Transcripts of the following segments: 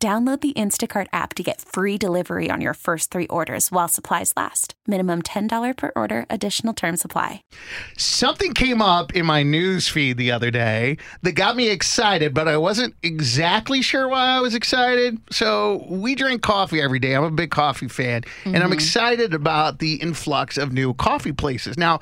Download the Instacart app to get free delivery on your first three orders while supplies last. Minimum $10 per order, additional term supply. Something came up in my news feed the other day that got me excited, but I wasn't exactly sure why I was excited. So, we drink coffee every day. I'm a big coffee fan, and I'm mm-hmm. excited about the influx of new coffee places. Now,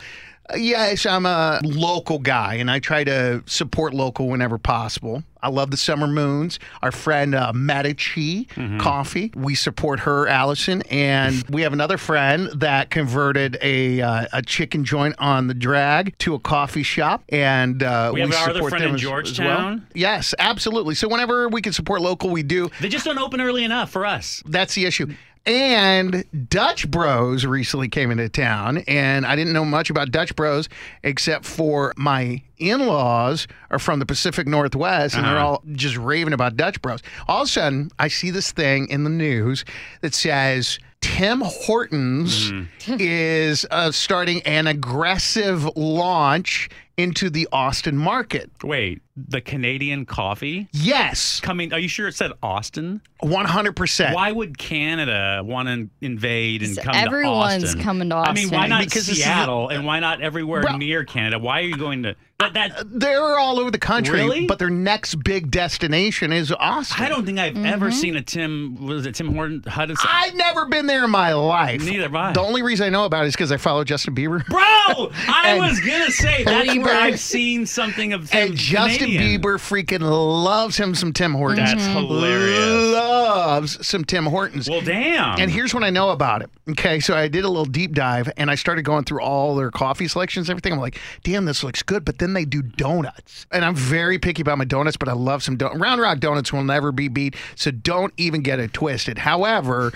Yes, I'm a local guy and I try to support local whenever possible. I love the Summer Moons. Our friend uh, Medici Coffee, we support her, Allison, and we have another friend that converted a uh, a chicken joint on the drag to a coffee shop, and uh, We have our other support friend them in as- as well. Yes, absolutely. So whenever we can support local, we do. They just don't open early enough for us. That's the issue. And Dutch Bros recently came into town, and I didn't know much about Dutch Bros except for my in laws are from the Pacific Northwest, and they're Uh-huh. all just raving about Dutch Bros. All of a sudden, I see this thing in the news that says, Tim Hortons Mm-hmm. is uh, starting an aggressive launch into the Austin market. Wait, the Canadian coffee Yes, coming? Are you sure it said Austin? 100%. Why would Canada want to invade and So come everyone's to Austin? coming to Austin. I mean, why not Because this is Seattle and why not everywhere Bro. near Canada? Why are you going to that? that They're all over the country, Really? but their next big destination is Austin. I don't think I've Mm-hmm. ever seen a Tim. Was it Tim Horton? Hudson? I've never been there in my life. Neither have I. The only reason I know about it is because I follow Justin Bieber. Bro, I was gonna say that's Bieber. where I've seen something of Tim And Justin Canadian. Bieber freaking loves him some Tim Hortons. That's hilarious. Loves some Tim Hortons. Well, damn. and here's what I know about it. Okay, so I did a little deep dive and I started going through all their coffee selections and everything. I'm like, damn, this looks good. But then they do donuts. And I'm very picky about my donuts, but I love some donuts. Round Rock donuts will never be beat. So don't even get it twisted. However,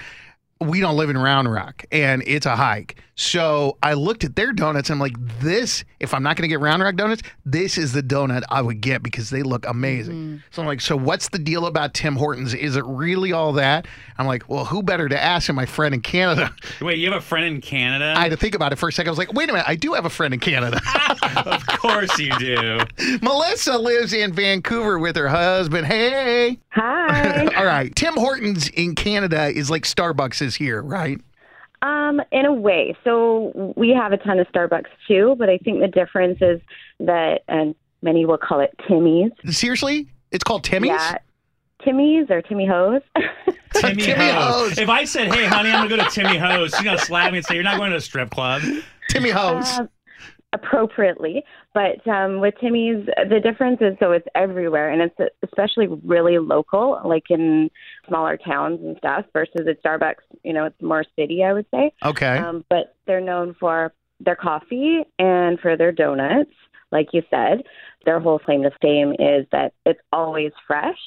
we don't live in Round Rock and it's a hike. So I looked at their donuts. And I'm like, this, if I'm not going to get Round Rock donuts, this is the donut I would get because they look amazing. Mm-hmm. So I'm like, so what's the deal about Tim Hortons? Is it really all that? I'm like, well, who better to ask than my friend in Canada? Wait, you have a friend in Canada? I had to think about it for a second. I was like, wait a minute, I do have a friend in Canada. of course you do. Melissa lives in Vancouver with her husband. Hey. Hi. all right. Tim Hortons in Canada is like Starbucks is here, right? Um, in a way, so we have a ton of Starbucks too, but I think the difference is that, and many will call it Timmy's. Seriously? It's called Timmy's? Yeah, Timmy's or Timmy Ho's. Timmy, Timmy Ho's. Hose. If I said, "Hey, honey, I'm gonna go to Timmy Ho's," she's gonna slap me and say, "You're not going to a strip club." Timmy Ho's. Uh, appropriately. But um, with Timmy's, the difference is so it's everywhere, and it's especially really local, like in smaller towns and stuff, versus at Starbucks. You know, it's more city, I would say. okay. Um, but they're known for their coffee and for their donuts, like you said. Their whole claim to fame is that it's always fresh.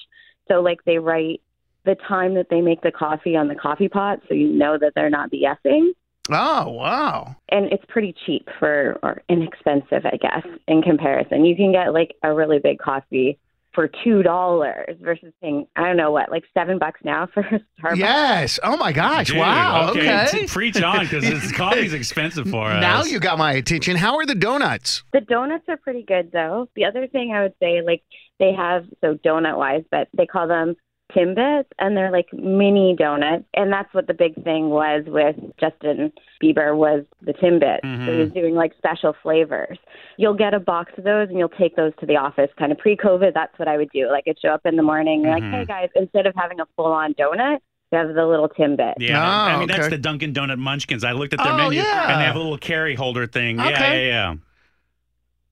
So, like, they write the time that they make the coffee on the coffee pot, so you know that they're not BSing oh, wow. and it's pretty cheap for or inexpensive, I guess, in comparison. You can get like a really big coffee for two dollars versus paying I don't know what, like seven bucks now for a Starbucks. Yes. Oh my gosh. Dude, wow. Okay, Okay. t- preach on because coffee's expensive for us. now you got my attention. How are the donuts? The donuts are pretty good though. The other thing I would say, like they have so donut wise, but they call them Timbits and they're like mini donuts and that's what the big thing was with Justin Bieber was the Timbits. So he was doing like special flavors. You'll get a box of those and you'll take those to the office kind of pre-COVID that's what I would do. Like I'd show up in the morning you're like, "Hey guys, instead of having a full-on donut, you have the little Timbit." Yeah, Oh, I mean that's the Dunkin' Donut Munchkins. I looked at their Oh, menu yeah. and they have a little carry holder thing. Yeah, Okay. yeah, yeah.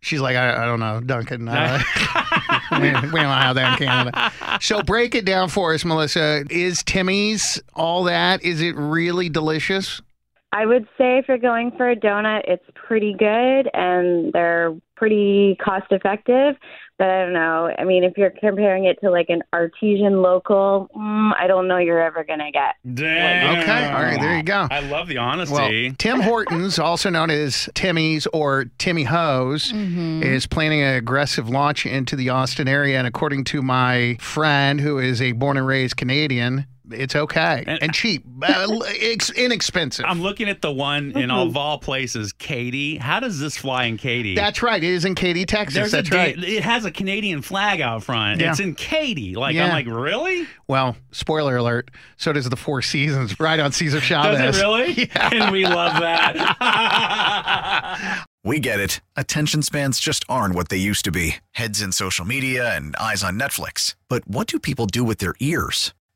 She's like, I, I don't know, Dunkin'. Uh, we, we don't have that in Canada. So break it down for us, Melissa. Is Timmy's all that? Is it really delicious? I would say if you're going for a donut, it's pretty good and they're pretty cost effective. But I don't know. I mean, if you're comparing it to like an artesian local, mm, I don't know you're ever going to get. Damn. Okay. All right. There you go. I love the Well, honesty. Tim Hortons, also known as Timmy's or Timmy Ho's, is planning an aggressive launch into the Austin area. And according to my friend, who is a born and raised Canadian, it's okay and, And- cheap, uh, ex- inexpensive. I'm looking at the one in all of all places, Katy. How does this fly in Katy? That's right. It is in Katy, Texas. There's That's a right. It has a Canadian flag out front. Yeah. It's in Katy. Like Yeah. I'm like, really? Well, spoiler alert. So does the Four Seasons right on Cesar Chavez. Does it really? Yeah. And we love that. We get it. Attention spans just aren't what they used to be heads in social media and eyes on Netflix. But what do people do with their ears?